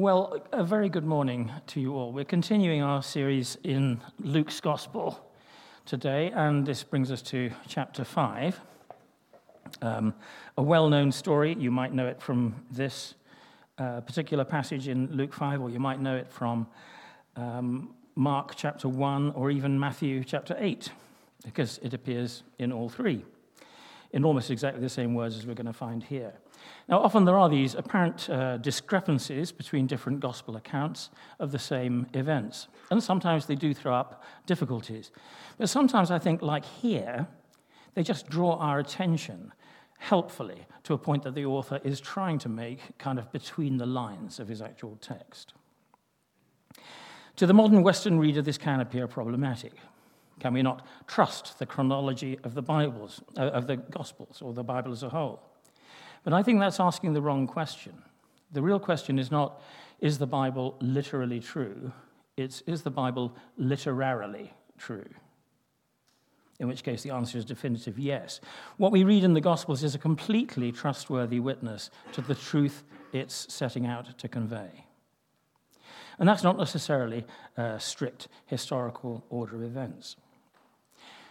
Well, a very good morning to you all. We're continuing our series in Luke's Gospel today, and this brings us to chapter 5. Um, a well known story, you might know it from this uh, particular passage in Luke 5, or you might know it from um, Mark chapter 1, or even Matthew chapter 8, because it appears in all three, in almost exactly the same words as we're going to find here. Now, often there are these apparent uh, discrepancies between different gospel accounts of the same events, and sometimes they do throw up difficulties. But sometimes I think, like here, they just draw our attention helpfully to a point that the author is trying to make kind of between the lines of his actual text. To the modern Western reader, this can appear problematic. Can we not trust the chronology of the Bibles, uh, of the Gospels, or the Bible as a whole? But I think that's asking the wrong question. The real question is not, is the Bible literally true? It's, is the Bible literarily true? In which case, the answer is definitive yes. What we read in the Gospels is a completely trustworthy witness to the truth it's setting out to convey. And that's not necessarily a strict historical order of events.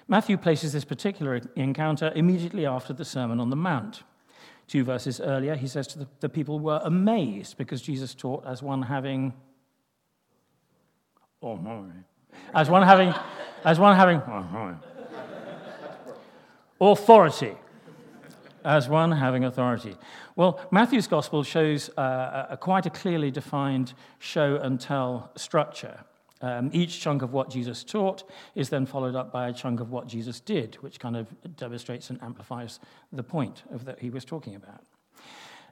Matthew places this particular encounter immediately after the Sermon on the Mount. Two verses earlier, he says to the, the people were amazed because Jesus taught as one having, oh as one having, as one having oh authority, as one having authority. Well, Matthew's gospel shows uh, a, quite a clearly defined show and tell structure. Um, each chunk of what Jesus taught is then followed up by a chunk of what Jesus did, which kind of demonstrates and amplifies the point of that he was talking about.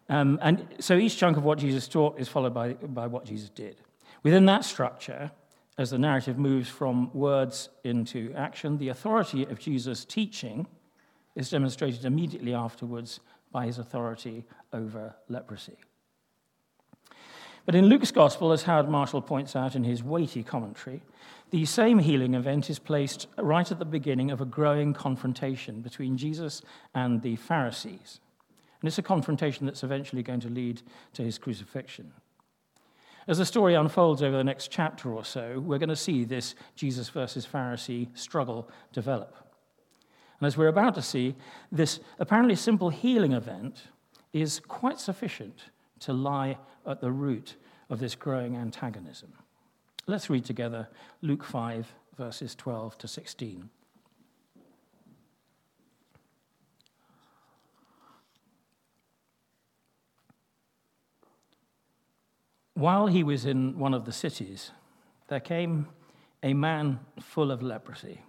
Um, and so each chunk of what Jesus taught is followed by, by what Jesus did. Within that structure, as the narrative moves from words into action, the authority of Jesus' teaching is demonstrated immediately afterwards by his authority over leprosy. But in Luke's Gospel, as Howard Marshall points out in his weighty commentary, the same healing event is placed right at the beginning of a growing confrontation between Jesus and the Pharisees. And it's a confrontation that's eventually going to lead to his crucifixion. As the story unfolds over the next chapter or so, we're going to see this Jesus versus Pharisee struggle develop. And as we're about to see, this apparently simple healing event is quite sufficient to lie at the root of this growing antagonism. Let's read together Luke 5, verses 12 to 16. While he was in one of the cities, there came a man full of leprosy.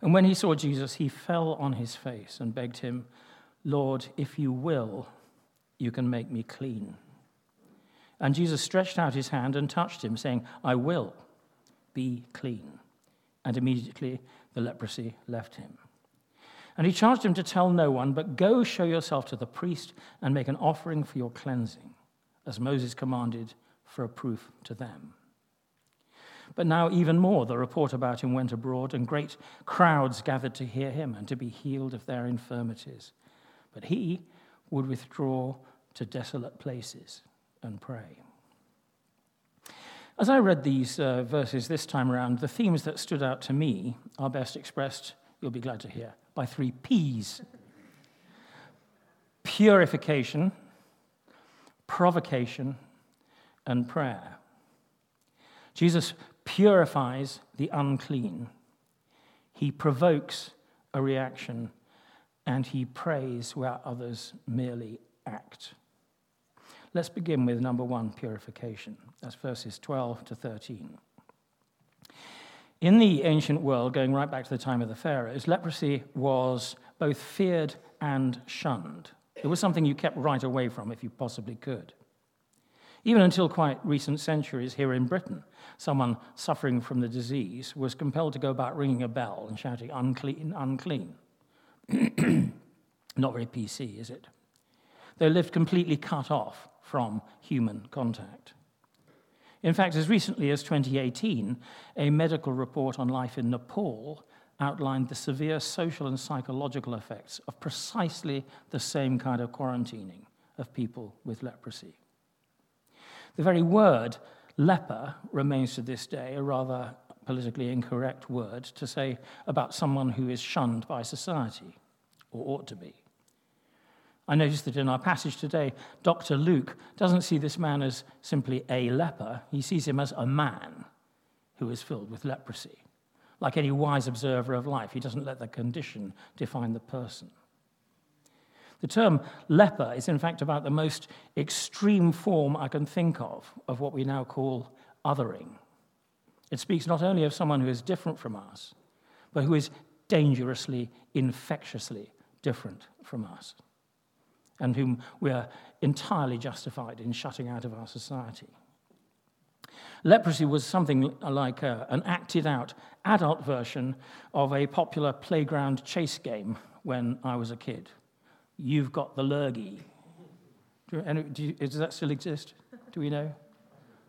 And when he saw Jesus, he fell on his face and begged him, Lord, if you will, you can make me clean. And Jesus stretched out his hand and touched him, saying, I will be clean. And immediately the leprosy left him. And he charged him to tell no one, but go show yourself to the priest and make an offering for your cleansing, as Moses commanded for a proof to them. But now, even more, the report about him went abroad, and great crowds gathered to hear him and to be healed of their infirmities. But he would withdraw to desolate places and pray. As I read these uh, verses this time around, the themes that stood out to me are best expressed, you'll be glad to hear, by three P's purification, provocation, and prayer. Jesus purifies the unclean, he provokes a reaction, and he prays where others merely act. Let's begin with number one purification. That's verses 12 to 13. In the ancient world, going right back to the time of the pharaohs, leprosy was both feared and shunned. It was something you kept right away from if you possibly could. Even until quite recent centuries here in Britain, someone suffering from the disease was compelled to go about ringing a bell and shouting, unclean, unclean. Not very PC, is it? They lived completely cut off from human contact. In fact, as recently as 2018, a medical report on life in Nepal outlined the severe social and psychological effects of precisely the same kind of quarantining of people with leprosy. The very word leper remains to this day a rather politically incorrect word to say about someone who is shunned by society, or ought to be. I notice that in our passage today, Dr. Luke doesn't see this man as simply a leper, he sees him as a man who is filled with leprosy. Like any wise observer of life, he doesn't let the condition define the person. The term leper is, in fact, about the most extreme form I can think of of what we now call othering. It speaks not only of someone who is different from us, but who is dangerously, infectiously different from us, and whom we are entirely justified in shutting out of our society. Leprosy was something like a, an acted out adult version of a popular playground chase game when I was a kid. You've got the lurgy. Do, do does that still exist? Do we know?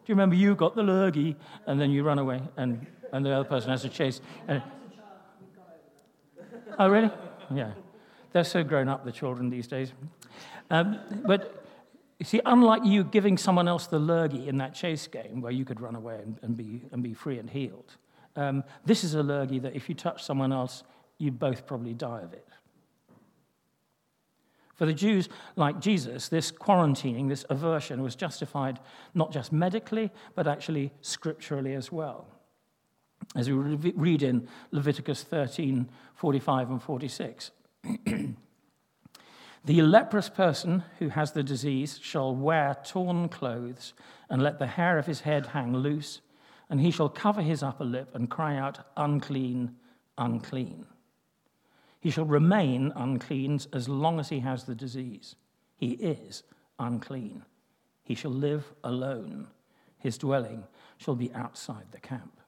You remember you got the lurgy and then you run away and, and the other person has to chase? And, oh, really? Yeah. They're so grown up, the children these days. Um, but you see, unlike you giving someone else the lurgy in that chase game where you could run away and, and be, and be free and healed, um, this is a lurgy that if you touch someone else, you'd both probably die of it. For the Jews, like Jesus, this quarantining, this aversion was justified not just medically, but actually scripturally as well. As we read in Leviticus 13 45 and 46. the leprous person who has the disease shall wear torn clothes and let the hair of his head hang loose, and he shall cover his upper lip and cry out, Unclean, unclean. He shall remain unclean as long as he has the disease. He is unclean. He shall live alone. His dwelling shall be outside the camp.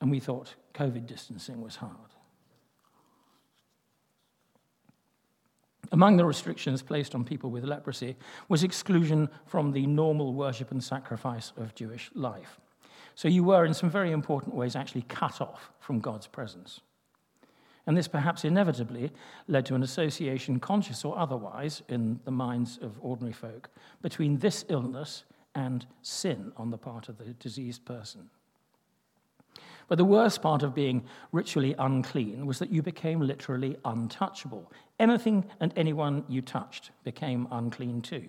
And we thought COVID distancing was hard. Among the restrictions placed on people with leprosy was exclusion from the normal worship and sacrifice of Jewish life. So you were, in some very important ways, actually cut off from God's presence. And this perhaps inevitably led to an association, conscious or otherwise, in the minds of ordinary folk, between this illness and sin on the part of the diseased person. But the worst part of being ritually unclean was that you became literally untouchable. Anything and anyone you touched became unclean too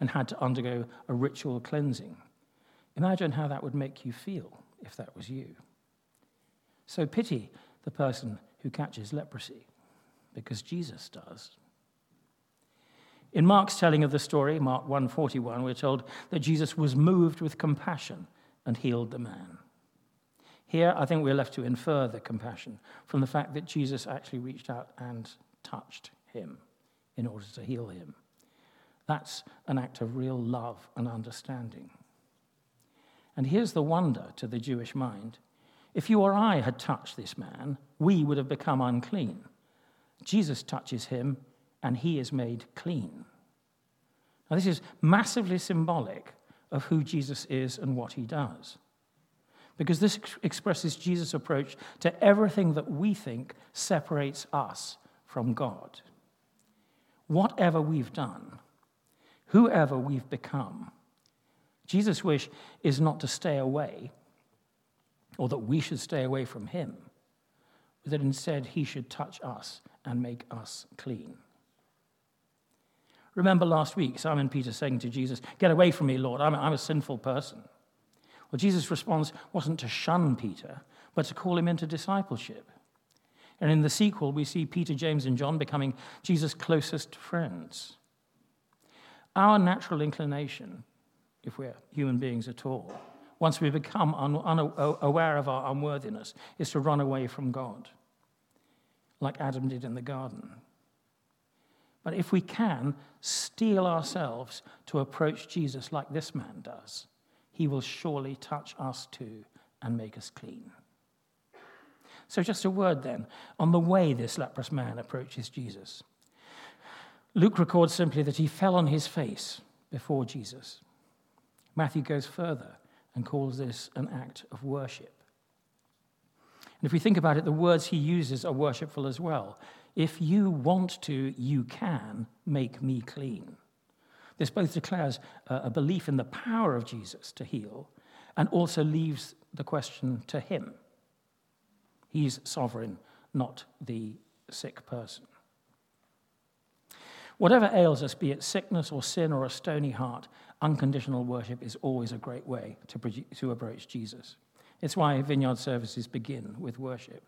and had to undergo a ritual cleansing. Imagine how that would make you feel if that was you. So pity the person who catches leprosy, because Jesus does. In Mark's telling of the story, Mark 141, we're told that Jesus was moved with compassion and healed the man. Here, I think we're left to infer the compassion from the fact that Jesus actually reached out and touched him in order to heal him. That's an act of real love and understanding. And here's the wonder to the Jewish mind if you or I had touched this man, we would have become unclean. Jesus touches him, and he is made clean. Now, this is massively symbolic of who Jesus is and what he does. Because this expresses Jesus' approach to everything that we think separates us from God. Whatever we've done, whoever we've become, Jesus' wish is not to stay away or that we should stay away from him, but that instead he should touch us and make us clean. Remember last week, Simon Peter saying to Jesus, Get away from me, Lord, I'm a, I'm a sinful person. Well, Jesus' response wasn't to shun Peter, but to call him into discipleship. And in the sequel, we see Peter, James, and John becoming Jesus' closest friends. Our natural inclination, if we're human beings at all, once we become unaware of our unworthiness, is to run away from God, like Adam did in the garden. But if we can steel ourselves to approach Jesus like this man does, he will surely touch us too and make us clean. So, just a word then on the way this leprous man approaches Jesus. Luke records simply that he fell on his face before Jesus. Matthew goes further and calls this an act of worship. And if we think about it, the words he uses are worshipful as well. If you want to, you can make me clean. This both declares a belief in the power of Jesus to heal and also leaves the question to him. He's sovereign, not the sick person. Whatever ails us, be it sickness or sin or a stony heart, unconditional worship is always a great way to, to approach Jesus. It's why vineyard services begin with worship.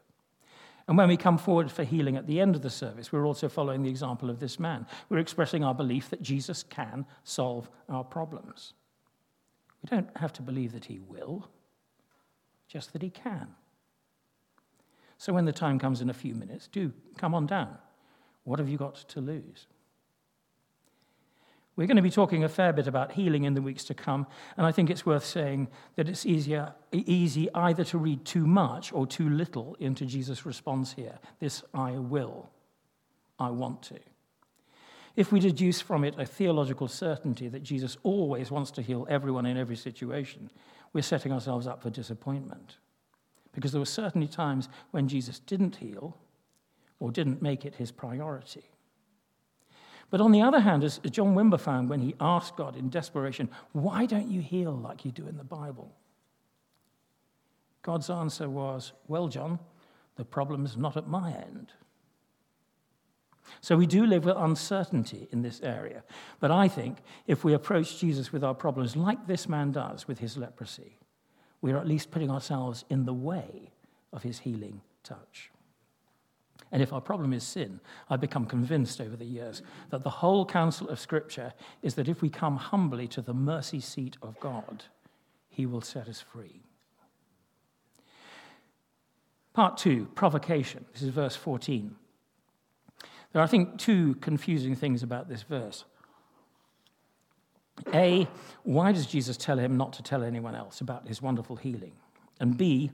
And when we come forward for healing at the end of the service, we're also following the example of this man. We're expressing our belief that Jesus can solve our problems. We don't have to believe that he will, just that he can. So when the time comes in a few minutes, do come on down. What have you got to lose? We're going to be talking a fair bit about healing in the weeks to come, and I think it's worth saying that it's easier, easy either to read too much or too little into Jesus' response here. This I will, I want to. If we deduce from it a theological certainty that Jesus always wants to heal everyone in every situation, we're setting ourselves up for disappointment. Because there were certainly times when Jesus didn't heal or didn't make it his priority. But on the other hand, as John Wimber found when he asked God in desperation, Why don't you heal like you do in the Bible? God's answer was, Well, John, the problem is not at my end. So we do live with uncertainty in this area. But I think if we approach Jesus with our problems like this man does with his leprosy, we are at least putting ourselves in the way of his healing touch. And if our problem is sin, I've become convinced over the years that the whole counsel of Scripture is that if we come humbly to the mercy seat of God, He will set us free. Part two, provocation. This is verse 14. There are, I think, two confusing things about this verse. A, why does Jesus tell him not to tell anyone else about his wonderful healing? And B,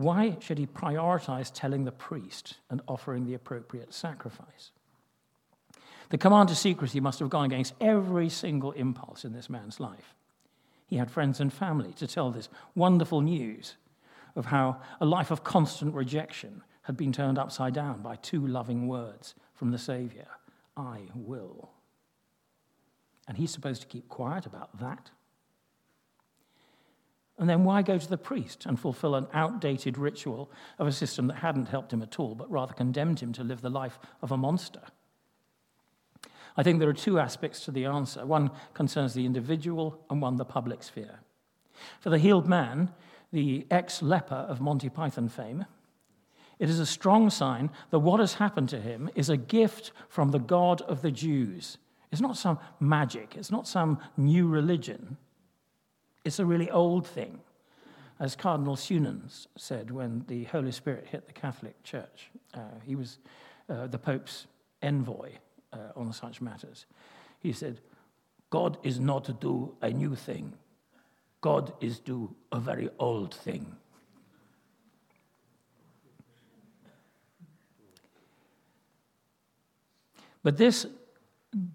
why should he prioritize telling the priest and offering the appropriate sacrifice? The command to secrecy must have gone against every single impulse in this man's life. He had friends and family to tell this wonderful news of how a life of constant rejection had been turned upside down by two loving words from the Savior I will. And he's supposed to keep quiet about that. And then why go to the priest and fulfill an outdated ritual of a system that hadn't helped him at all, but rather condemned him to live the life of a monster? I think there are two aspects to the answer. One concerns the individual, and one the public sphere. For the healed man, the ex leper of Monty Python fame, it is a strong sign that what has happened to him is a gift from the God of the Jews. It's not some magic, it's not some new religion. It's a really old thing, as Cardinal Suenens said when the Holy Spirit hit the Catholic Church. Uh, he was uh, the Pope's envoy uh, on such matters. He said, God is not to do a new thing, God is to do a very old thing. But this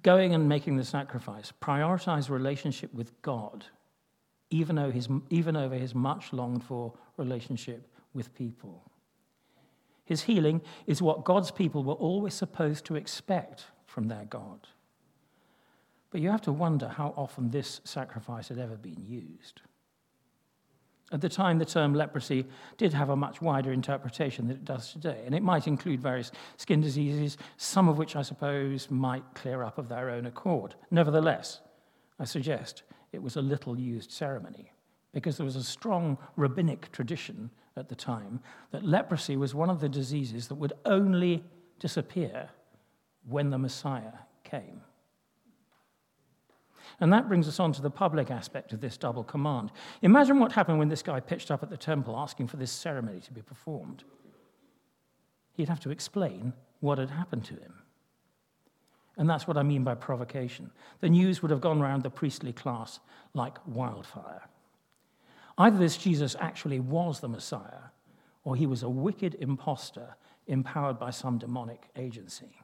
going and making the sacrifice, prioritize relationship with God even, over his, even over his much longed for relationship with people. His healing is what God's people were always supposed to expect from their God. But you have to wonder how often this sacrifice had ever been used. At the time, the term leprosy did have a much wider interpretation than it does today, and it might include various skin diseases, some of which I suppose might clear up of their own accord. Nevertheless, I suggest it was a little used ceremony because there was a strong rabbinic tradition at the time that leprosy was one of the diseases that would only disappear when the Messiah came. And that brings us on to the public aspect of this double command. Imagine what happened when this guy pitched up at the temple asking for this ceremony to be performed. He'd have to explain what had happened to him. And that's what I mean by provocation. The news would have gone round the priestly class like wildfire. Either this Jesus actually was the Messiah, or he was a wicked impostor empowered by some demonic agency.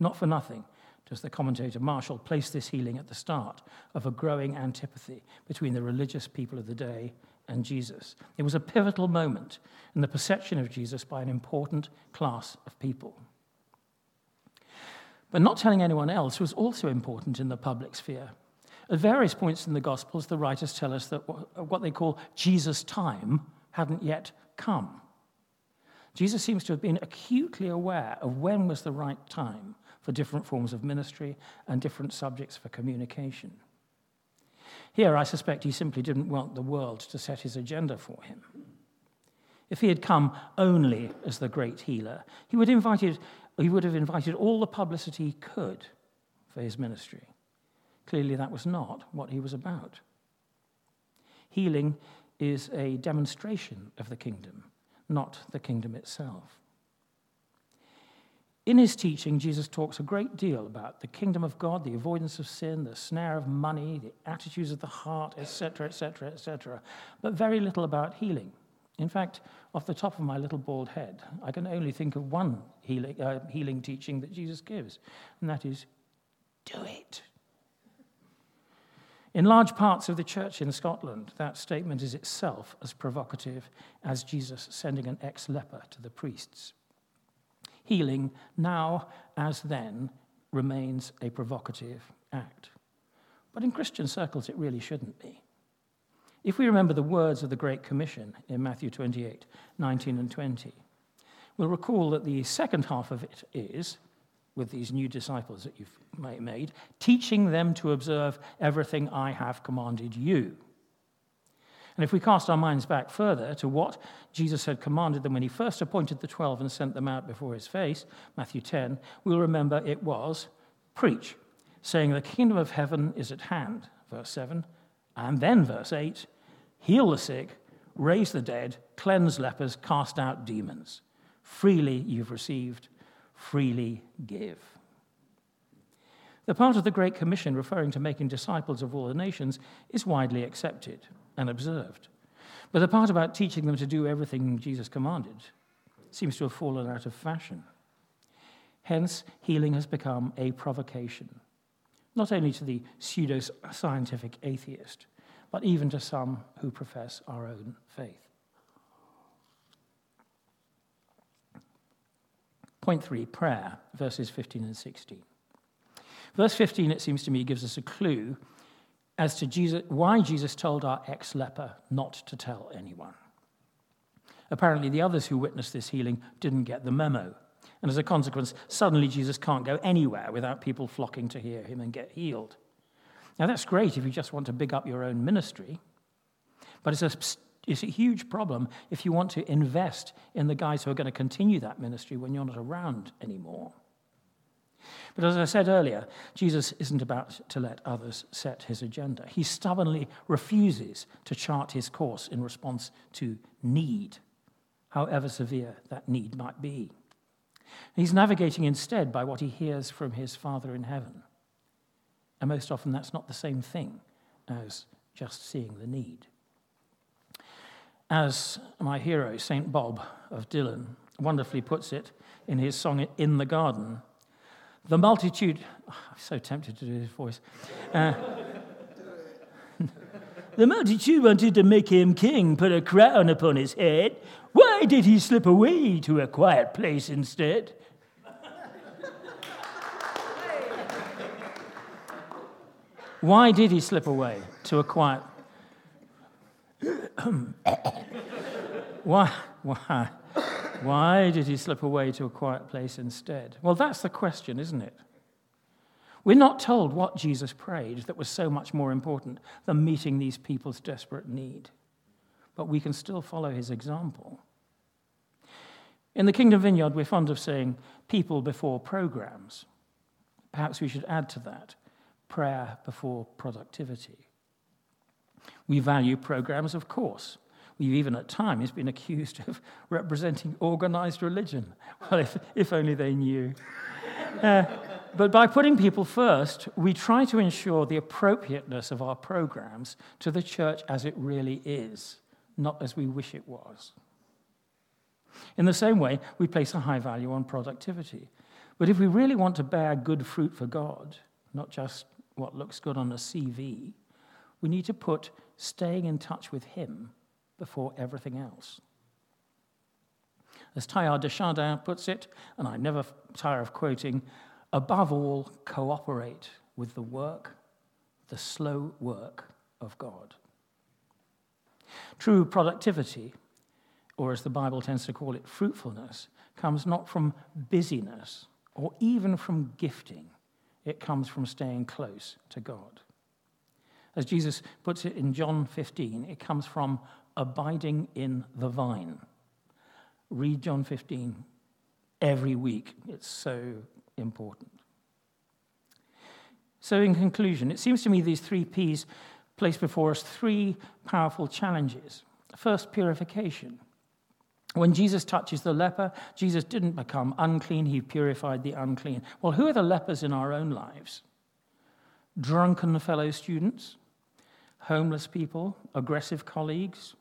Not for nothing does the commentator Marshall place this healing at the start of a growing antipathy between the religious people of the day and Jesus. It was a pivotal moment in the perception of Jesus by an important class of people. But not telling anyone else was also important in the public sphere. At various points in the Gospels, the writers tell us that what they call Jesus' time hadn't yet come. Jesus seems to have been acutely aware of when was the right time for different forms of ministry and different subjects for communication. Here, I suspect he simply didn't want the world to set his agenda for him. If he had come only as the great healer, he would, have invited, he would have invited all the publicity he could for his ministry. Clearly, that was not what he was about. Healing is a demonstration of the kingdom, not the kingdom itself. In his teaching, Jesus talks a great deal about the kingdom of God, the avoidance of sin, the snare of money, the attitudes of the heart, etc., etc., etc., but very little about healing. In fact, off the top of my little bald head, I can only think of one healing, uh, healing teaching that Jesus gives, and that is do it. In large parts of the church in Scotland, that statement is itself as provocative as Jesus sending an ex leper to the priests. Healing, now as then, remains a provocative act. But in Christian circles, it really shouldn't be. If we remember the words of the Great Commission in Matthew 28 19 and 20, we'll recall that the second half of it is with these new disciples that you've made, teaching them to observe everything I have commanded you. And if we cast our minds back further to what Jesus had commanded them when he first appointed the twelve and sent them out before his face, Matthew 10, we'll remember it was preach, saying, The kingdom of heaven is at hand, verse 7. And then, verse 8, heal the sick, raise the dead, cleanse lepers, cast out demons. Freely you've received, freely give. The part of the Great Commission referring to making disciples of all the nations is widely accepted and observed. But the part about teaching them to do everything Jesus commanded seems to have fallen out of fashion. Hence, healing has become a provocation, not only to the pseudo scientific atheist, but even to some who profess our own faith. Point three prayer, verses 15 and 16. Verse 15, it seems to me, gives us a clue as to Jesus, why Jesus told our ex leper not to tell anyone. Apparently, the others who witnessed this healing didn't get the memo. And as a consequence, suddenly Jesus can't go anywhere without people flocking to hear him and get healed. Now, that's great if you just want to big up your own ministry, but it's a it's a huge problem if you want to invest in the guys who are going to continue that ministry when you're not around anymore. But as I said earlier, Jesus isn't about to let others set his agenda. He stubbornly refuses to chart his course in response to need, however severe that need might be. He's navigating instead by what he hears from his Father in heaven. And most often, that's not the same thing as just seeing the need. As my hero, St. Bob of Dylan, wonderfully puts it in his song In the Garden, the multitude, oh, I'm so tempted to do his voice. Uh, the multitude wanted to make him king, put a crown upon his head. Why did he slip away to a quiet place instead? Why did he slip away to a quiet why, why, why did he slip away to a quiet place instead? Well, that's the question, isn't it? We're not told what Jesus prayed that was so much more important than meeting these people's desperate need. But we can still follow his example. In the Kingdom Vineyard, we're fond of saying people before programs. Perhaps we should add to that prayer before productivity. We value programs, of course. We've even at times been accused of representing organized religion. Well, if, if only they knew. Uh, but by putting people first, we try to ensure the appropriateness of our programs to the church as it really is, not as we wish it was. In the same way, we place a high value on productivity. But if we really want to bear good fruit for God, not just what looks good on a CV, we need to put staying in touch with Him before everything else. As Teilhard de Chardin puts it, and I never tire of quoting, Above all, cooperate with the work, the slow work of God. True productivity, or as the Bible tends to call it, fruitfulness, comes not from busyness or even from gifting, it comes from staying close to God. As Jesus puts it in John 15, it comes from abiding in the vine. Read John 15 every week, it's so important. So, in conclusion, it seems to me these three P's place before us three powerful challenges. First, purification. When Jesus touches the leper, Jesus didn't become unclean, he purified the unclean. Well, who are the lepers in our own lives? Drunken fellow students, homeless people, aggressive colleagues.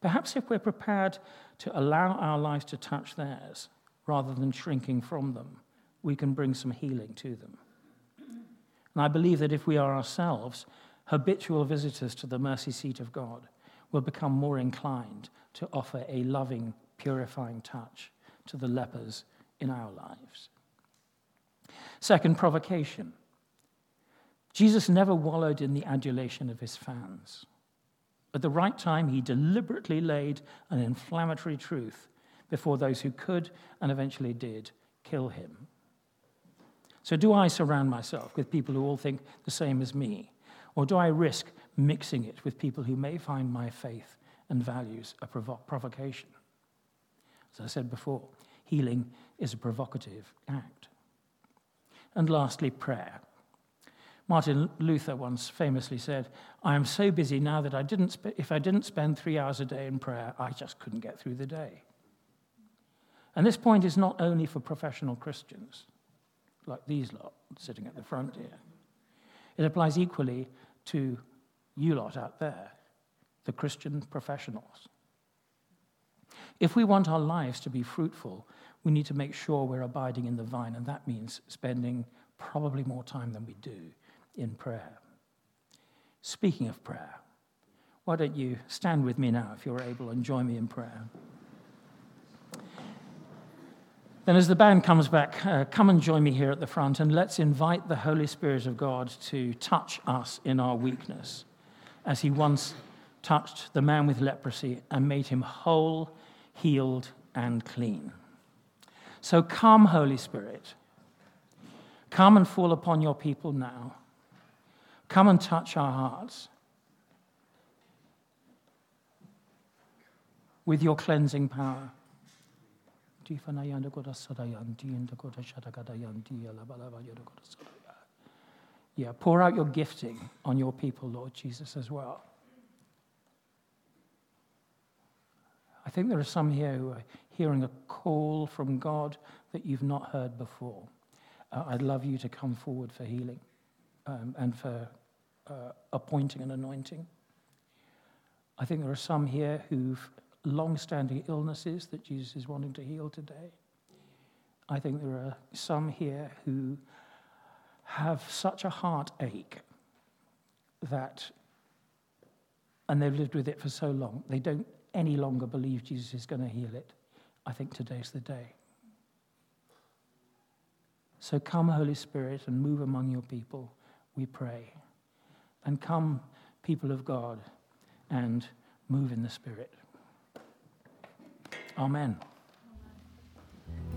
Perhaps if we're prepared to allow our lives to touch theirs rather than shrinking from them, we can bring some healing to them. And I believe that if we are ourselves habitual visitors to the mercy seat of God, we'll become more inclined to offer a loving, purifying touch to the lepers in our lives. Second, provocation. Jesus never wallowed in the adulation of his fans. At the right time, he deliberately laid an inflammatory truth before those who could and eventually did kill him. So, do I surround myself with people who all think the same as me? Or do I risk mixing it with people who may find my faith and values a provo- provocation? As I said before, healing is a provocative act. And lastly, prayer. Martin Luther once famously said, I am so busy now that I didn't sp- if I didn't spend three hours a day in prayer, I just couldn't get through the day. And this point is not only for professional Christians like these lot sitting at the front here. It applies equally to you lot out there, the Christian professionals. If we want our lives to be fruitful, we need to make sure we're abiding in the vine, and that means spending probably more time than we do in prayer. Speaking of prayer, why don't you stand with me now, if you're able, and join me in prayer? Then, as the band comes back, uh, come and join me here at the front and let's invite the Holy Spirit of God to touch us in our weakness, as he once touched the man with leprosy and made him whole, healed, and clean. So come, Holy Spirit. Come and fall upon your people now. Come and touch our hearts with your cleansing power. Yeah, pour out your gifting on your people, Lord Jesus, as well. I think there are some here who are hearing a call from God that you've not heard before. Uh, I'd love you to come forward for healing um, and for uh, appointing and anointing. I think there are some here who've long standing illnesses that Jesus is wanting to heal today. I think there are some here who have such a heartache that, and they've lived with it for so long, they don't any longer believe Jesus is going to heal it. I think today's the day. So come, Holy Spirit, and move among your people, we pray. And come, people of God, and move in the Spirit. Amen.